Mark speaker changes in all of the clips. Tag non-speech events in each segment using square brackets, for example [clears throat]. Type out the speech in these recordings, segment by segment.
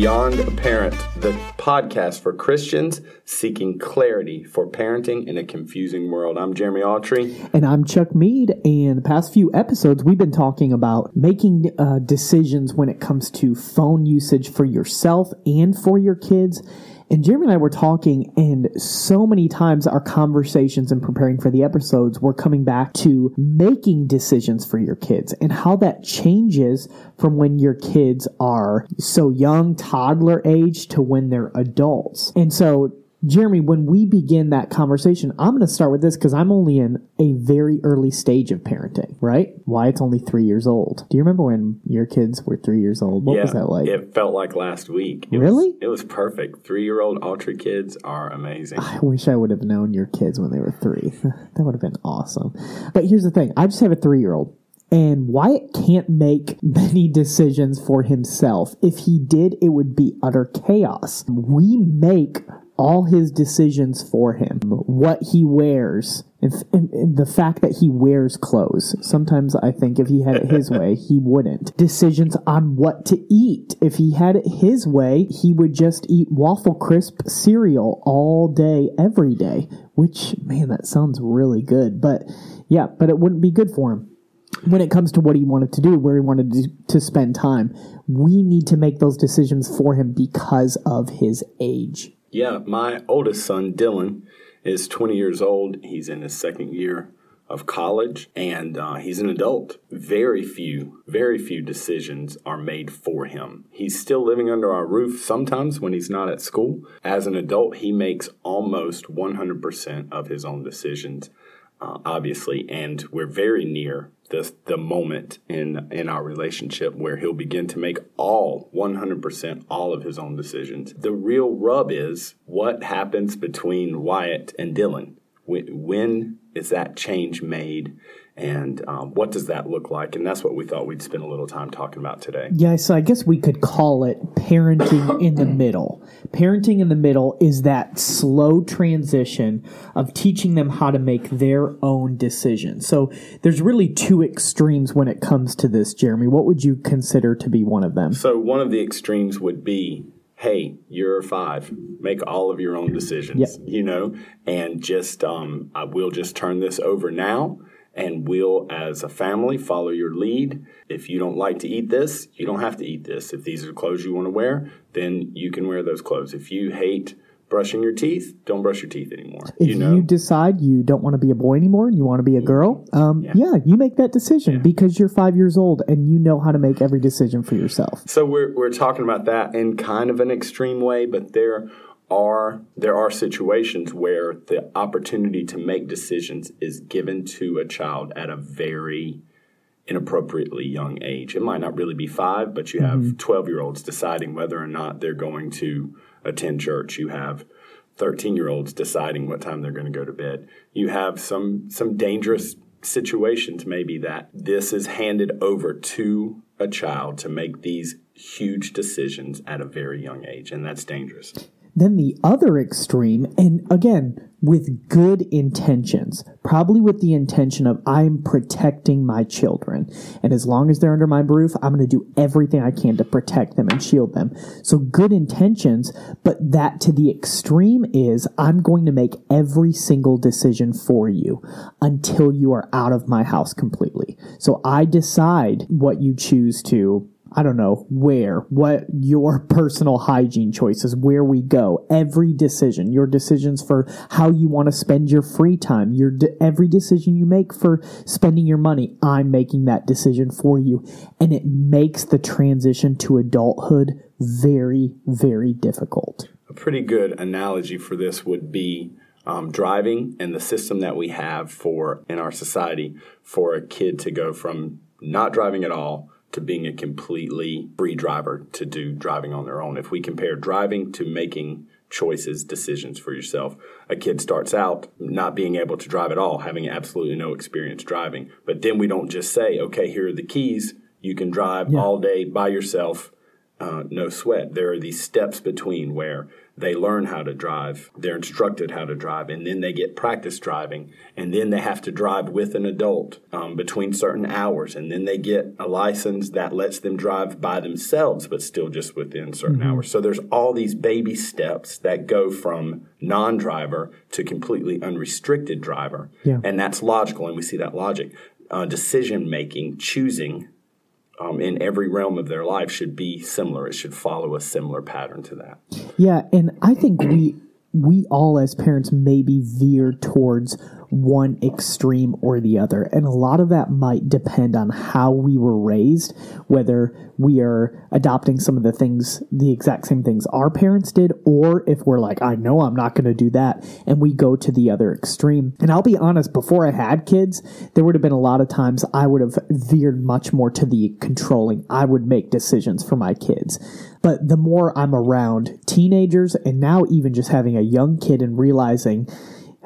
Speaker 1: Beyond a Parent, the podcast for Christians seeking clarity for parenting in a confusing world. I'm Jeremy Autry.
Speaker 2: And I'm Chuck Mead. And the past few episodes, we've been talking about making uh, decisions when it comes to phone usage for yourself and for your kids and Jeremy and I were talking, and so many times our conversations and preparing for the episodes were coming back to making decisions for your kids and how that changes from when your kids are so young, toddler age, to when they're adults. And so Jeremy, when we begin that conversation, I'm going to start with this because I'm only in a very early stage of parenting, right? Wyatt's only three years old. Do you remember when your kids were three years old? What
Speaker 1: yeah,
Speaker 2: was that like?
Speaker 1: It felt like last week. It
Speaker 2: really?
Speaker 1: Was, it was perfect. Three year old ultra kids are amazing.
Speaker 2: I wish I would have known your kids when they were three. [laughs] that would have been awesome. But here's the thing I just have a three year old. And Wyatt can't make [laughs] many decisions for himself. If he did, it would be utter chaos. We make all his decisions for him, what he wears, and, and, and, the fact that he wears clothes. Sometimes I think if he had it his way, he wouldn't. Decisions on what to eat. If he had it his way, he would just eat waffle crisp cereal all day, every day, which, man, that sounds really good. But yeah, but it wouldn't be good for him when it comes to what he wanted to do, where he wanted to, to spend time. We need to make those decisions for him because of his age.
Speaker 1: Yeah, my oldest son, Dylan, is 20 years old. He's in his second year of college and uh, he's an adult. Very few, very few decisions are made for him. He's still living under our roof sometimes when he's not at school. As an adult, he makes almost 100% of his own decisions uh, obviously, and we're very near the the moment in in our relationship where he'll begin to make all 100% all of his own decisions. The real rub is what happens between Wyatt and Dylan. When, when is that change made? and um, what does that look like? And that's what we thought we'd spend a little time talking about today.
Speaker 2: Yeah, so I guess we could call it parenting in the middle. Parenting in the middle is that slow transition of teaching them how to make their own decisions. So there's really two extremes when it comes to this, Jeremy. What would you consider to be one of them?
Speaker 1: So one of the extremes would be hey, you're five, make all of your own decisions, yep. you know, and just, um, I will just turn this over now and we'll, as a family, follow your lead. If you don't like to eat this, you don't have to eat this. If these are clothes you want to wear, then you can wear those clothes. If you hate brushing your teeth, don't brush your teeth anymore.
Speaker 2: If
Speaker 1: you, know?
Speaker 2: you decide you don't want to be a boy anymore and you want to be a girl, um, yeah. yeah. you make that decision yeah. because you're five years old and you know how to make every decision for yourself.
Speaker 1: So we're, we're talking about that in kind of an extreme way, but there are there are situations where the opportunity to make decisions is given to a child at a very inappropriately young age. It might not really be five, but you have 12 mm-hmm. year olds deciding whether or not they're going to attend church. You have 13 year olds deciding what time they're going to go to bed. You have some, some dangerous situations, maybe that this is handed over to a child to make these huge decisions at a very young age, and that's dangerous.
Speaker 2: Then the other extreme, and again, with good intentions, probably with the intention of I'm protecting my children. And as long as they're under my roof, I'm going to do everything I can to protect them and shield them. So good intentions, but that to the extreme is I'm going to make every single decision for you until you are out of my house completely. So I decide what you choose to I don't know where, what your personal hygiene choices, where we go, every decision, your decisions for how you want to spend your free time, your de- every decision you make for spending your money, I'm making that decision for you, and it makes the transition to adulthood very, very difficult.
Speaker 1: A pretty good analogy for this would be um, driving and the system that we have for in our society for a kid to go from not driving at all to being a completely free driver to do driving on their own. If we compare driving to making choices, decisions for yourself, a kid starts out not being able to drive at all, having absolutely no experience driving. But then we don't just say, okay, here are the keys. You can drive yeah. all day by yourself, uh, no sweat. There are these steps between where they learn how to drive, they're instructed how to drive, and then they get practice driving, and then they have to drive with an adult um, between certain hours, and then they get a license that lets them drive by themselves, but still just within certain mm-hmm. hours. So there's all these baby steps that go from non driver to completely unrestricted driver. Yeah. And that's logical, and we see that logic. Uh, decision making, choosing um, in every realm of their life should be similar. It should follow a similar pattern to that.
Speaker 2: Yeah, and I think we we all as parents maybe veer towards one extreme or the other. And a lot of that might depend on how we were raised, whether we are adopting some of the things, the exact same things our parents did, or if we're like, I know I'm not going to do that, and we go to the other extreme. And I'll be honest, before I had kids, there would have been a lot of times I would have veered much more to the controlling. I would make decisions for my kids. But the more I'm around teenagers and now even just having a young kid and realizing,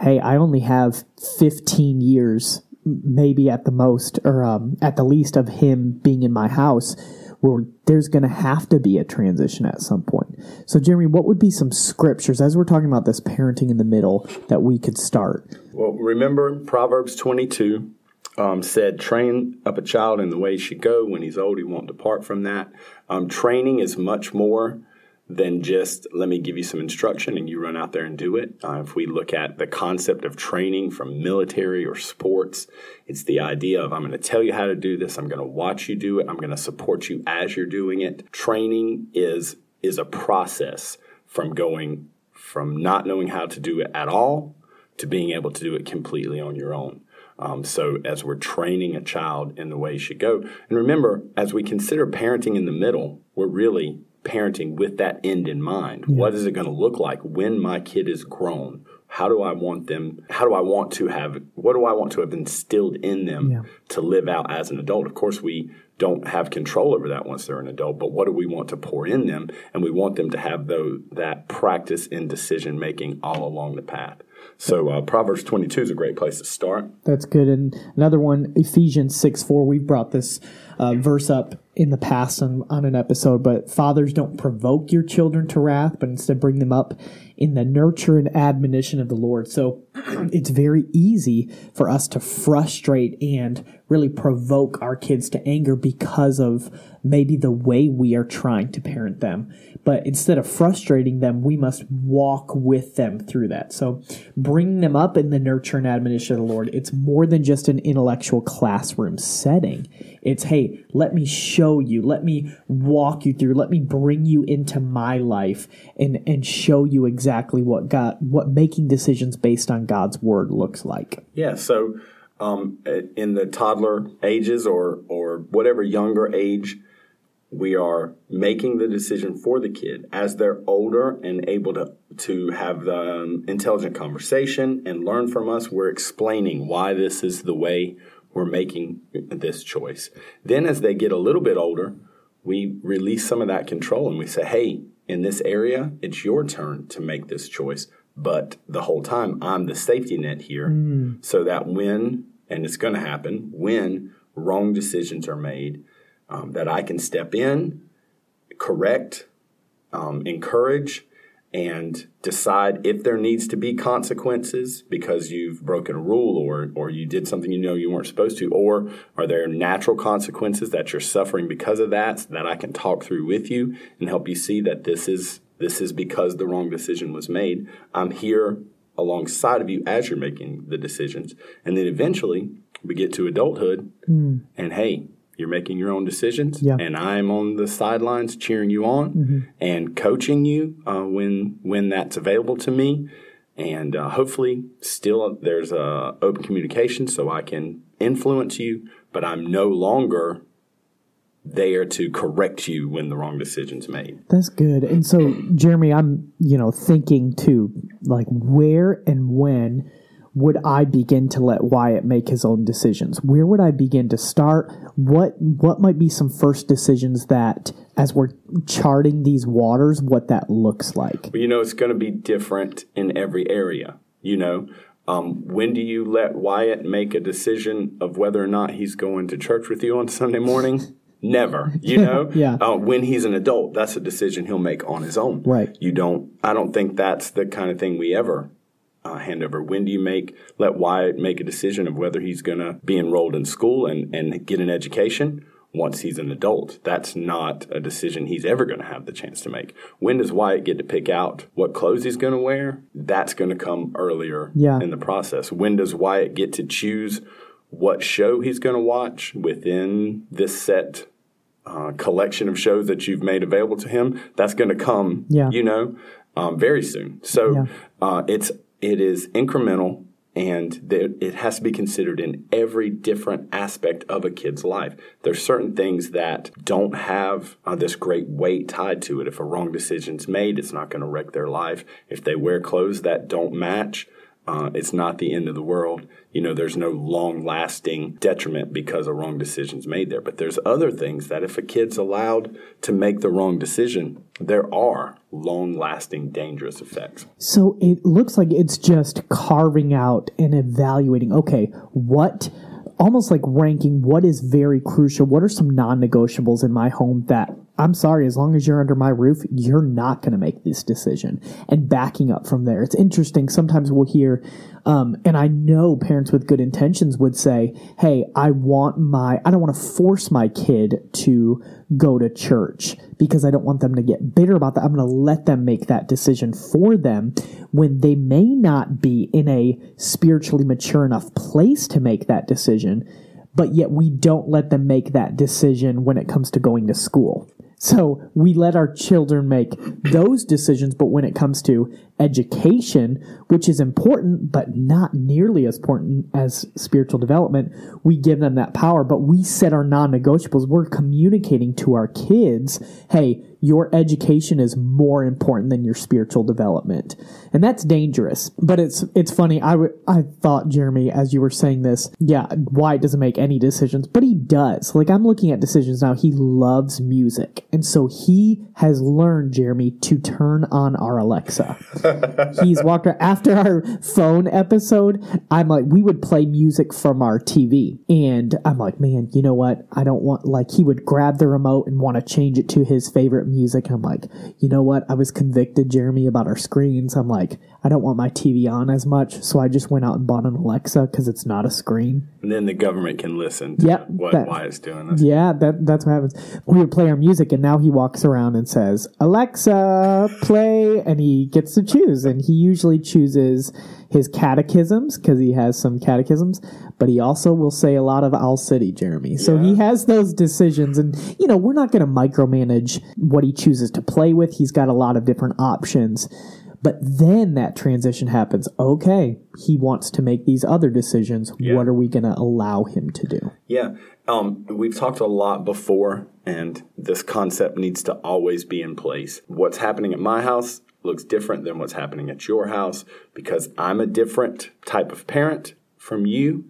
Speaker 2: hey, I only have 15 years, maybe at the most, or um, at the least, of him being in my house, where there's going to have to be a transition at some point. So, Jeremy, what would be some scriptures as we're talking about this parenting in the middle that we could start?
Speaker 1: Well, remember Proverbs 22 um, said, train up a child in the way he should go. When he's old, he won't depart from that. Um, training is much more than just let me give you some instruction and you run out there and do it. Uh, if we look at the concept of training from military or sports, it's the idea of I'm going to tell you how to do this, I'm going to watch you do it, I'm going to support you as you're doing it. Training is is a process from going from not knowing how to do it at all to being able to do it completely on your own. Um, so, as we're training a child in the way he should go, and remember, as we consider parenting in the middle, we're really parenting with that end in mind. Yeah. What is it going to look like when my kid is grown? How do I want them? How do I want to have? What do I want to have instilled in them yeah. to live out as an adult? Of course, we don't have control over that once they're an adult, but what do we want to pour in them? And we want them to have those, that practice in decision making all along the path. So uh, Proverbs 22 is a great place to start.
Speaker 2: That's good. And another one, Ephesians 6 4, we've brought this uh, verse up in the past on, on an episode, but fathers don't provoke your children to wrath, but instead bring them up in the nurture and admonition of the Lord. So [clears throat] it's very easy for us to frustrate and really provoke our kids to anger because of maybe the way we are trying to parent them. But instead of frustrating them, we must walk with them through that. So bring them up in the nurture and admonition of the Lord. It's more than just an intellectual classroom setting. It's, hey, let me show you, let me walk you through, let me bring you into my life and, and show you exactly what God, what making decisions based on God's word looks like.
Speaker 1: Yeah. So, um, in the toddler ages or, or whatever younger age, we are making the decision for the kid as they're older and able to to have the um, intelligent conversation and learn from us we're explaining why this is the way we're making this choice then as they get a little bit older we release some of that control and we say hey in this area it's your turn to make this choice but the whole time i'm the safety net here mm. so that when and it's going to happen when wrong decisions are made um, that I can step in, correct, um, encourage, and decide if there needs to be consequences because you've broken a rule or or you did something you know you weren't supposed to or are there natural consequences that you're suffering because of that so that I can talk through with you and help you see that this is this is because the wrong decision was made I'm here alongside of you as you're making the decisions and then eventually we get to adulthood mm. and hey you're making your own decisions, yeah. and I'm on the sidelines cheering you on mm-hmm. and coaching you uh, when when that's available to me. And uh, hopefully, still there's uh, open communication so I can influence you, but I'm no longer there to correct you when the wrong decision's made.
Speaker 2: That's good. And so, Jeremy, I'm you know thinking too, like where and when would I begin to let Wyatt make his own decisions? Where would I begin to start? What what might be some first decisions that as we're charting these waters, what that looks like?
Speaker 1: Well, you know, it's going to be different in every area. You know, um, when do you let Wyatt make a decision of whether or not he's going to church with you on Sunday morning? [laughs] Never, you know. [laughs]
Speaker 2: Yeah.
Speaker 1: Uh, when he's an adult, that's a decision he'll make on his own.
Speaker 2: Right.
Speaker 1: You don't. I don't think that's the kind of thing we ever uh, hand over. When do you make let Wyatt make a decision of whether he's going to be enrolled in school and and get an education? Once he's an adult, that's not a decision he's ever going to have the chance to make. When does Wyatt get to pick out what clothes he's going to wear? That's going to come earlier
Speaker 2: Yeah.
Speaker 1: in the process. When does Wyatt get to choose what show he's going to watch within this set uh, collection of shows that you've made available to him? That's going to come,
Speaker 2: Yeah.
Speaker 1: you know, um, very soon. So
Speaker 2: Yeah.
Speaker 1: uh, it's it is incremental. And it has to be considered in every different aspect of a kid's life. There's certain things that don't have uh, this great weight tied to it. If a wrong decision's made, it's not going to wreck their life. If they wear clothes that don't match, uh, it's not the end of the world. You know, there's no long lasting detriment because a wrong decision's made there. But there's other things that if a kid's allowed to make the wrong decision, there are long lasting dangerous effects.
Speaker 2: So it looks like it's just carving out and evaluating, okay, what almost like ranking what is very crucial. What are some non negotiables in my home that I'm sorry, as long as you're under my roof, you're not going to make this decision and backing up from there. It's interesting. Sometimes we'll hear, um, and I know parents with good intentions would say, Hey, I want my, I don't want to force my kid to go to church because I don't want them to get bitter about that. I'm going to let them make that decision for them when they may not be in a spiritually mature enough place to make that decision, but yet we don't let them make that decision when it comes to going to school. So we let our children make those decisions, but when it comes to education, which is important, but not nearly as important as spiritual development, we give them that power, but we set our non negotiables. We're communicating to our kids, hey, your education is more important than your spiritual development. And that's dangerous. But it's it's funny. I, w- I thought, Jeremy, as you were saying this, yeah, Wyatt doesn't make any decisions, but he does. Like I'm looking at decisions now. He loves music. And so he has learned, Jeremy, to turn on our Alexa. [laughs] He's walked around after our phone episode. I'm like, we would play music from our TV. And I'm like, man, you know what? I don't want, like, he would grab the remote and want to change it to his favorite music. I'm like, you know what? I was convicted, Jeremy, about our screens. I'm like, I don't want my TV on as much. So I just went out and bought an Alexa because it's not a screen.
Speaker 1: And then the government can listen to
Speaker 2: Yep,
Speaker 1: what
Speaker 2: that-
Speaker 1: Wyatt's doing. this.
Speaker 2: Yeah, that that's what happens. We would play our music, and now he walks around and says, "Alexa, play," and he gets to choose. And he usually chooses his catechisms because he has some catechisms, but he also will say a lot of Owl City, Jeremy. So he has those decisions, and you know we're not going to micromanage what he chooses to play with. He's got a lot of different options. But then that transition happens. Okay, he wants to make these other decisions. What are we going to allow him to do?
Speaker 1: Yeah. Um, we've talked a lot before, and this concept needs to always be in place. What's happening at my house looks different than what's happening at your house because I'm a different type of parent from you,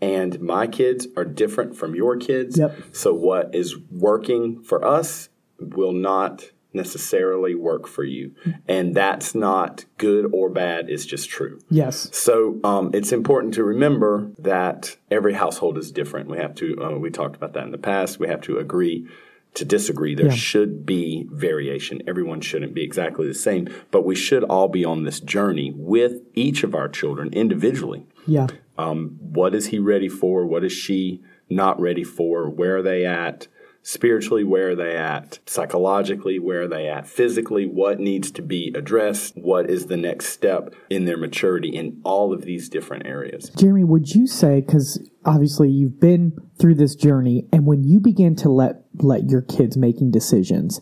Speaker 1: and my kids are different from your kids.
Speaker 2: Yep.
Speaker 1: So, what is working for us will not necessarily work for you. And that's not good or bad, it's just true.
Speaker 2: Yes.
Speaker 1: So um, it's important to remember that every household is different. We have to. Uh, we talked about that in the past. We have to agree to disagree. There
Speaker 2: Yeah.
Speaker 1: should be variation. Everyone shouldn't be exactly the same, but we should all be on this journey with each of our children individually.
Speaker 2: Yeah.
Speaker 1: Um, what is he ready for? What is she not ready for? Where are they at? Spiritually, where are they at? Psychologically, where are they at? Physically, what needs to be addressed? What is the next step in their maturity in all of these different areas?
Speaker 2: Jeremy, would you say because obviously you've been through this journey, and when you began to let let your kids making decisions,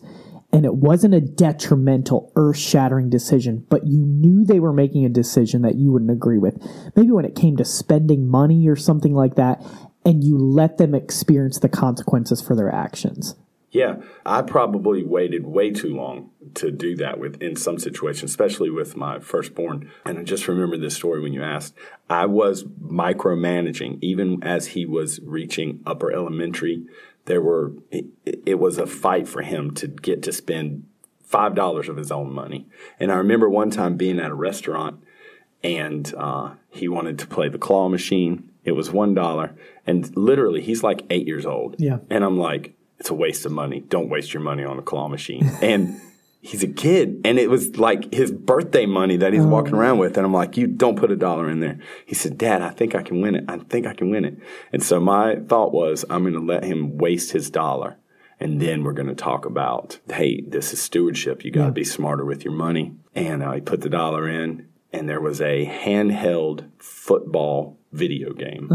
Speaker 2: and it wasn't a detrimental, earth shattering decision, but you knew they were making a decision that you wouldn't agree with. Maybe when it came to spending money or something like that, and you let them experience the consequences for their actions.
Speaker 1: Yeah, I probably waited way too long to do that with in some situations, especially with my firstborn. And I just remember this story when you asked. I was micromanaging even as he was reaching upper elementary. There were it, it was a fight for him to get to spend five dollars of his own money. And I remember one time being at a restaurant and uh, he wanted to play the claw machine. It was one dollar, and literally he's like eight years old.
Speaker 2: Yeah.
Speaker 1: and I'm like, it's a waste of money. Don't waste your money on a claw machine. [laughs] And he's a kid. And it was like his birthday money that he's walking around with. And I'm like, you don't put a dollar in there. He said, Dad, I think I can win it. I think I can win it. And so my thought was, I'm going to let him waste his dollar. And then we're going to talk about, hey, this is stewardship. You got to
Speaker 2: Yeah.
Speaker 1: be smarter with your money. And uh, put the dollar in, and there was a handheld football video game.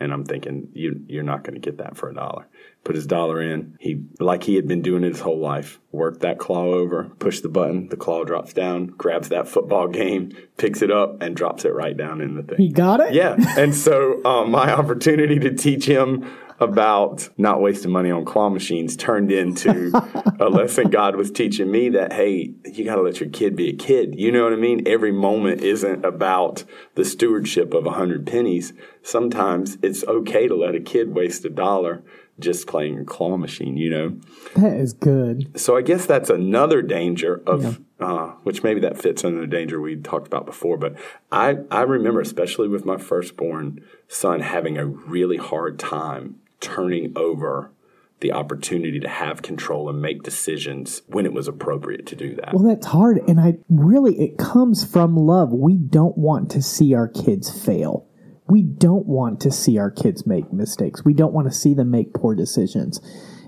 Speaker 1: And I'm thinking, you, you're not going to get that for a dollar. Put his dollar in. He, like he had been doing it his whole life, worked that claw over, push the button, the claw drops down, grabs that football game, picks it up, and drops it right down in the thing.
Speaker 2: He got it?
Speaker 1: Yeah. And so um, my [laughs] opportunity to teach him about not wasting money on claw machines turned into a [laughs] lesson God was teaching me that, hey, you got to let your kid be a kid. You know what I mean? Every moment isn't about the stewardship of a hundred pennies. Sometimes it's okay to let a kid waste a dollar just playing a claw machine, you know?
Speaker 2: That is good.
Speaker 1: So I guess that's another danger of, uh, which maybe that fits under the danger we talked about before. But I, I remember, especially with my firstborn son, having a really hard time turning over the opportunity to have control and make decisions when it was appropriate to do that.
Speaker 2: Well, that's hard. And I really, it comes from love. We don't want to see our kids fail. We don't want to see our kids make mistakes. We don't want to see them make poor decisions.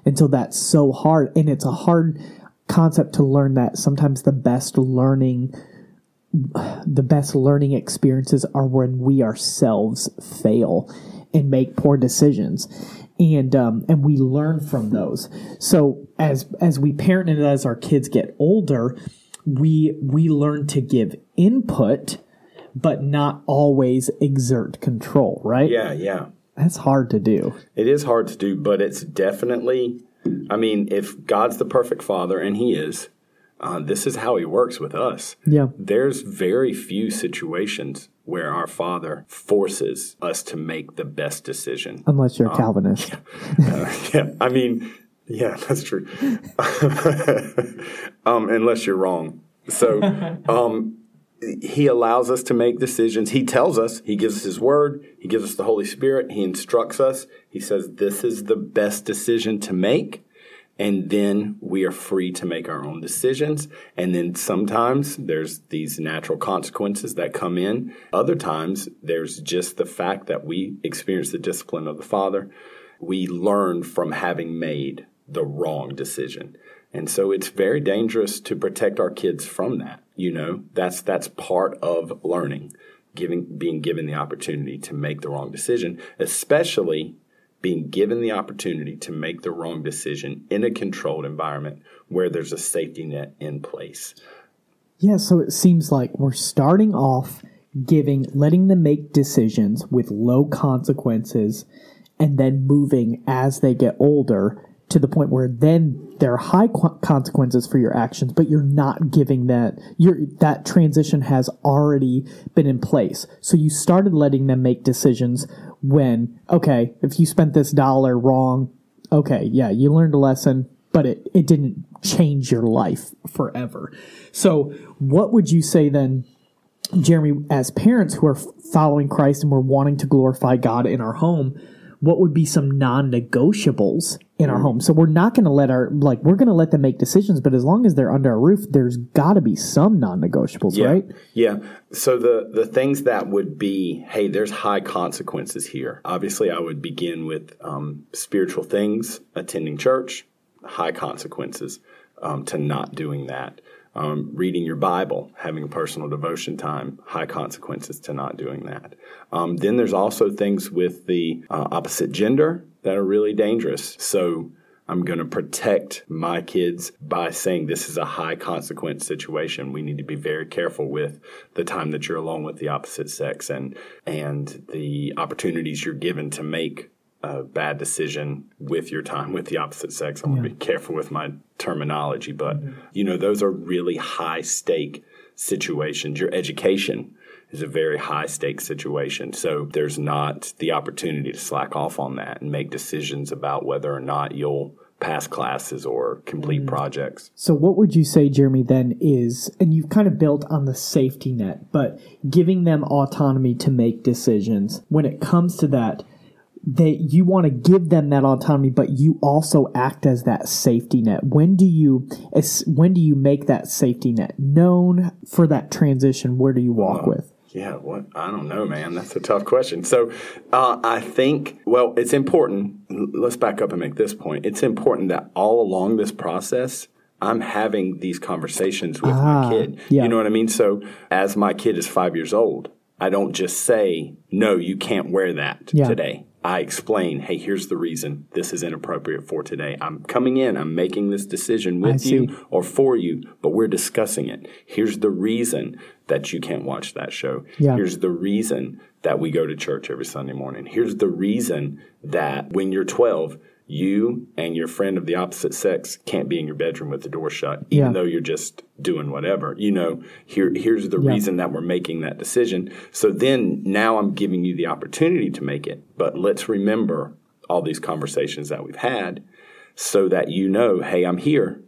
Speaker 2: And so that's so hard. And it's a hard concept to learn that sometimes the best learning the best learning experiences are when we ourselves fail and make poor decisions. And um, and we learn from those. So as as we parent and as our kids get older we we learn to give input but not always exert control right?
Speaker 1: Yeah, yeah.
Speaker 2: that's hard to do.
Speaker 1: It is hard to do, but it's definitely, I mean, if God's the perfect father, and He is, uh, this is how He works with us.
Speaker 2: yeah.
Speaker 1: There's very few situations where our Father forces us to make the best decision.
Speaker 2: unless you're a calvinist [laughs]
Speaker 1: Uh, yeah, I mean, yeah, [laughs] that's true. [laughs] um, unless you're wrong. So, um, he allows us to make decisions. He tells us, he gives us his word, he gives us the Holy Spirit, he instructs us. He says, this is the best decision to make. And then we are free to make our own decisions. And then sometimes there's these natural consequences that come in. Other times there's just the fact that we experience the discipline of the Father. We learn from having made the wrong decision. And so it's very dangerous to protect our kids from that. You know, that's that's part of learning, giving being given the opportunity to make the wrong decision, especially being given the opportunity to make the wrong decision in a controlled environment where there's a safety net in place.
Speaker 2: Yeah, so it seems like we're starting off giving, letting them make decisions with low consequences, and then moving as they get older to the point where then there are high qu- consequences for your actions, but you're not giving that. Your that transition has already been in place. So you started letting them make decisions when, okay, if you spent this dollar wrong, okay, yeah, you learned a lesson, but it, it didn't change your life forever. So, what would you say then, Jeremy, as parents who are following Christ and we're wanting to glorify God in our home? What would be some non negotiables in our home? So, we're not going to let our, like, we're going to let them make decisions, but as long as they're under our roof, there's got to be some non negotiables,
Speaker 1: Yeah.
Speaker 2: right?
Speaker 1: Yeah. So the the things that would be, hey, there's high consequences here. Obviously, I would begin with um, spiritual things, attending church, high consequences um, to not doing that. Um, reading your Bible, having a personal devotion time, high consequences to not doing that. Um, then there's also things with the uh, opposite gender that are really dangerous. So I'm going to protect my kids by saying this is a high consequence situation. We need to be very careful with the time that you're alone with the opposite sex and and the opportunities you're given to make a bad decision with your time with the opposite sex. I'm going to be careful with my terminology, but mm-hmm. you know those are really high stake situations. Your education is a very high stake situation. So there's not the opportunity to slack off on that and make decisions about whether or not you'll pass classes or complete mm. projects.
Speaker 2: So, what would you say, Jeremy, then is, and you've kind of built on the safety net, but giving them autonomy to make decisions. When it comes to that that you want to give them that autonomy but you also act as that safety net when do you when do you make that safety net known for that transition where do you walk with
Speaker 1: Yeah, what? I don't know, man. That's a tough question. So, uh, I think, well, it's important. Let's back up and make this point. It's important that all along this process, I'm having these conversations with
Speaker 2: Ah,
Speaker 1: my kid.
Speaker 2: yeah.
Speaker 1: You know what I mean? So, as my kid is five years old, I don't just say, no, you can't wear that
Speaker 2: Yeah.
Speaker 1: today. I explain, hey, here's the reason this is inappropriate for today. I'm coming in, I'm making this decision with you or for you, but we're discussing it. Here's the reason that you can't watch that show.
Speaker 2: Yeah.
Speaker 1: Here's the reason that we go to church every Sunday morning. Here's the reason that when you're 12, you and your friend of the opposite sex can't be in your bedroom with the door shut, even
Speaker 2: Yeah.
Speaker 1: though you're just doing whatever. You know, here here's the
Speaker 2: Yeah.
Speaker 1: reason that we're making that decision. So then now I'm giving you the opportunity to make it. But let's remember all these conversations that we've had so that you know, hey, I'm here.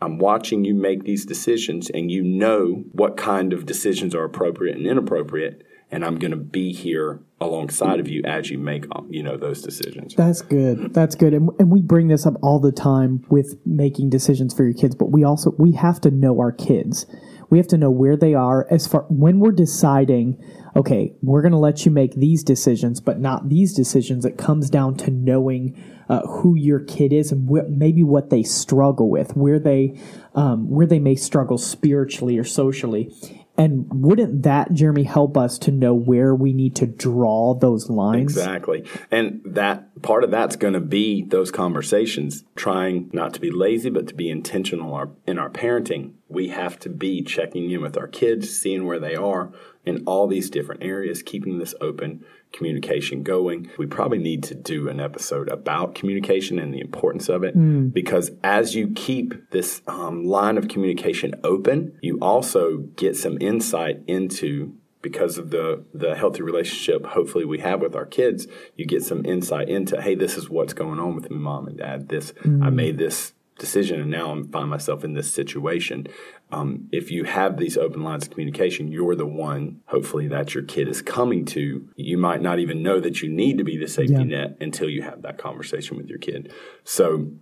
Speaker 1: I'm watching you make these decisions and you know what kind of decisions are appropriate and inappropriate and I'm going to be here alongside of you as you make you know those decisions.
Speaker 2: That's good. That's good. And, and we bring this up all the time with making decisions for your kids, but we also we have to know our kids. We have to know where they are as far when we're deciding, okay, we're going to let you make these decisions, but not these decisions. It comes down to knowing uh, who your kid is and wh- maybe what they struggle with, where they um, where they may struggle spiritually or socially. And wouldn't that, Jeremy, help us to know where we need to draw those lines?
Speaker 1: Exactly. And that part of that's going to be those conversations, trying not to be lazy, but to be intentional in our parenting. We have to be checking in with our kids, seeing where they are in all these different areas, keeping this open communication going. We probably need to do an episode about communication and the importance of it because as you keep this um, line of communication open, you also get some insight into because of the the healthy relationship hopefully we have with our kids you get some insight into hey this is what's going on with me mom and dad. This i made this decision and now i find myself in this situation um, if you have these open lines of communication you're the one hopefully that your kid is coming to you might not even know that you need to be the safety
Speaker 2: Yeah.
Speaker 1: net until you have that conversation with your kid so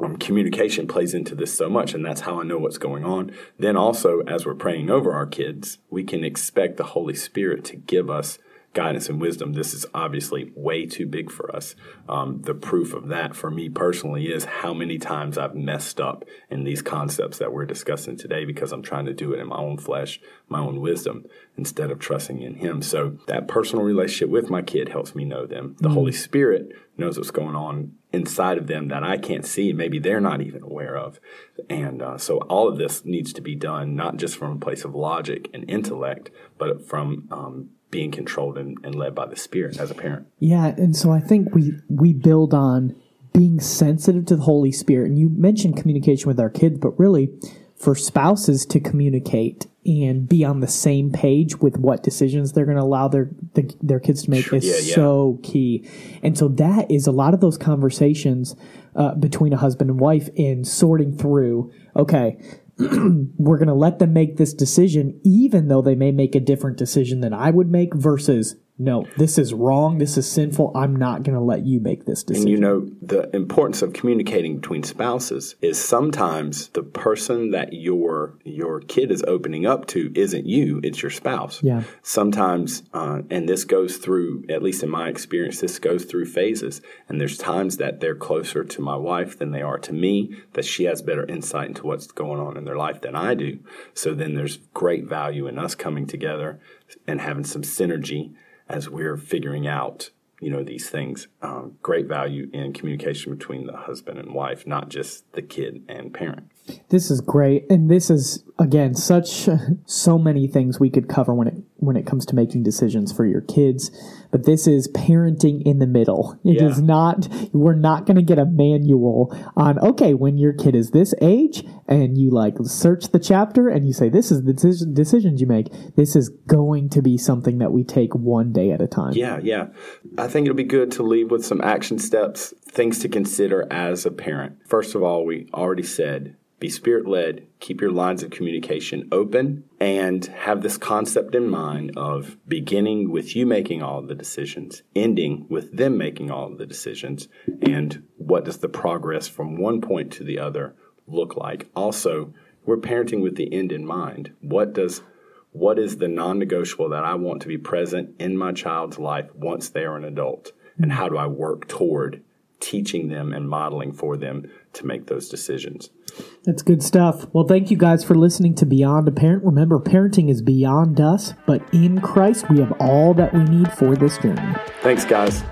Speaker 1: um, communication plays into this so much, and that's how I know what's going on. Then also, as we're praying over our kids, we can expect the Holy Spirit to give us guidance and wisdom. This is obviously way too big for us. Um, the proof of that for me personally is how many times I've messed up in these concepts that we're discussing today because I'm trying to do it in my own flesh, my own wisdom, instead of trusting in Him. So that personal relationship with my kid helps me know them. The Holy Spirit knows what's going on inside of them that I can't see, maybe they're not even aware of. And uh, so all of this needs to be done not just from a place of logic and intellect, but from um, being controlled and, and led by the Spirit as a parent.
Speaker 2: Yeah, and so I think we we build on being sensitive to the Holy Spirit. And you mentioned communication with our kids, but really for spouses to communicate and be on the same page with what decisions they're going to allow their the, their kids to make is
Speaker 1: Yeah, yeah.
Speaker 2: so key. And so that is a lot of those conversations uh, between a husband and wife in sorting through. Okay, [clears throat] we're going to let them make this decision, even though they may make a different decision than I would make, versus no, this is wrong, this is sinful, I'm not going to let you make this decision.
Speaker 1: And you know, the importance of communicating between spouses is sometimes the person that your your kid is opening up to isn't you, it's your spouse.
Speaker 2: Yeah.
Speaker 1: Sometimes, uh, and this goes through, at least in my experience, this goes through phases. And there's times that they're closer to my wife than they are to me, that she has better insight into what's going on in their life than I do. So then there's great value in us coming together and having some synergy as we're figuring out you know these things um, great value in communication between the husband and wife not just the kid and parent.
Speaker 2: This is great, and this is again such [laughs] so many things we could cover when it when it comes to making decisions for your kids. But this is parenting in the middle. It is
Speaker 1: Yeah.
Speaker 2: not. We're not going to get a manual on okay when your kid is this age, and you like search the chapter and you say this is the deci- decisions you make. This is going to be something that we take one day at a time.
Speaker 1: yeah yeah i think it'll be good to leave with some action steps things to consider as a parent first of all we already said be spirit led, keep your lines of communication open, and have this concept in mind of beginning with you making all the decisions, ending with them making all the decisions, and what does the progress from one point to the other look like. Also, we're parenting with the end in mind. What does what is the non-negotiable that I want to be present in my child's life once they are an adult? And how do I work toward teaching them and modeling for them to make those decisions?
Speaker 2: That's good stuff. Well, thank you guys for listening to Beyond a Parent. Remember, parenting is beyond us, but in Christ, we have all that we need for this journey.
Speaker 1: Thanks, guys.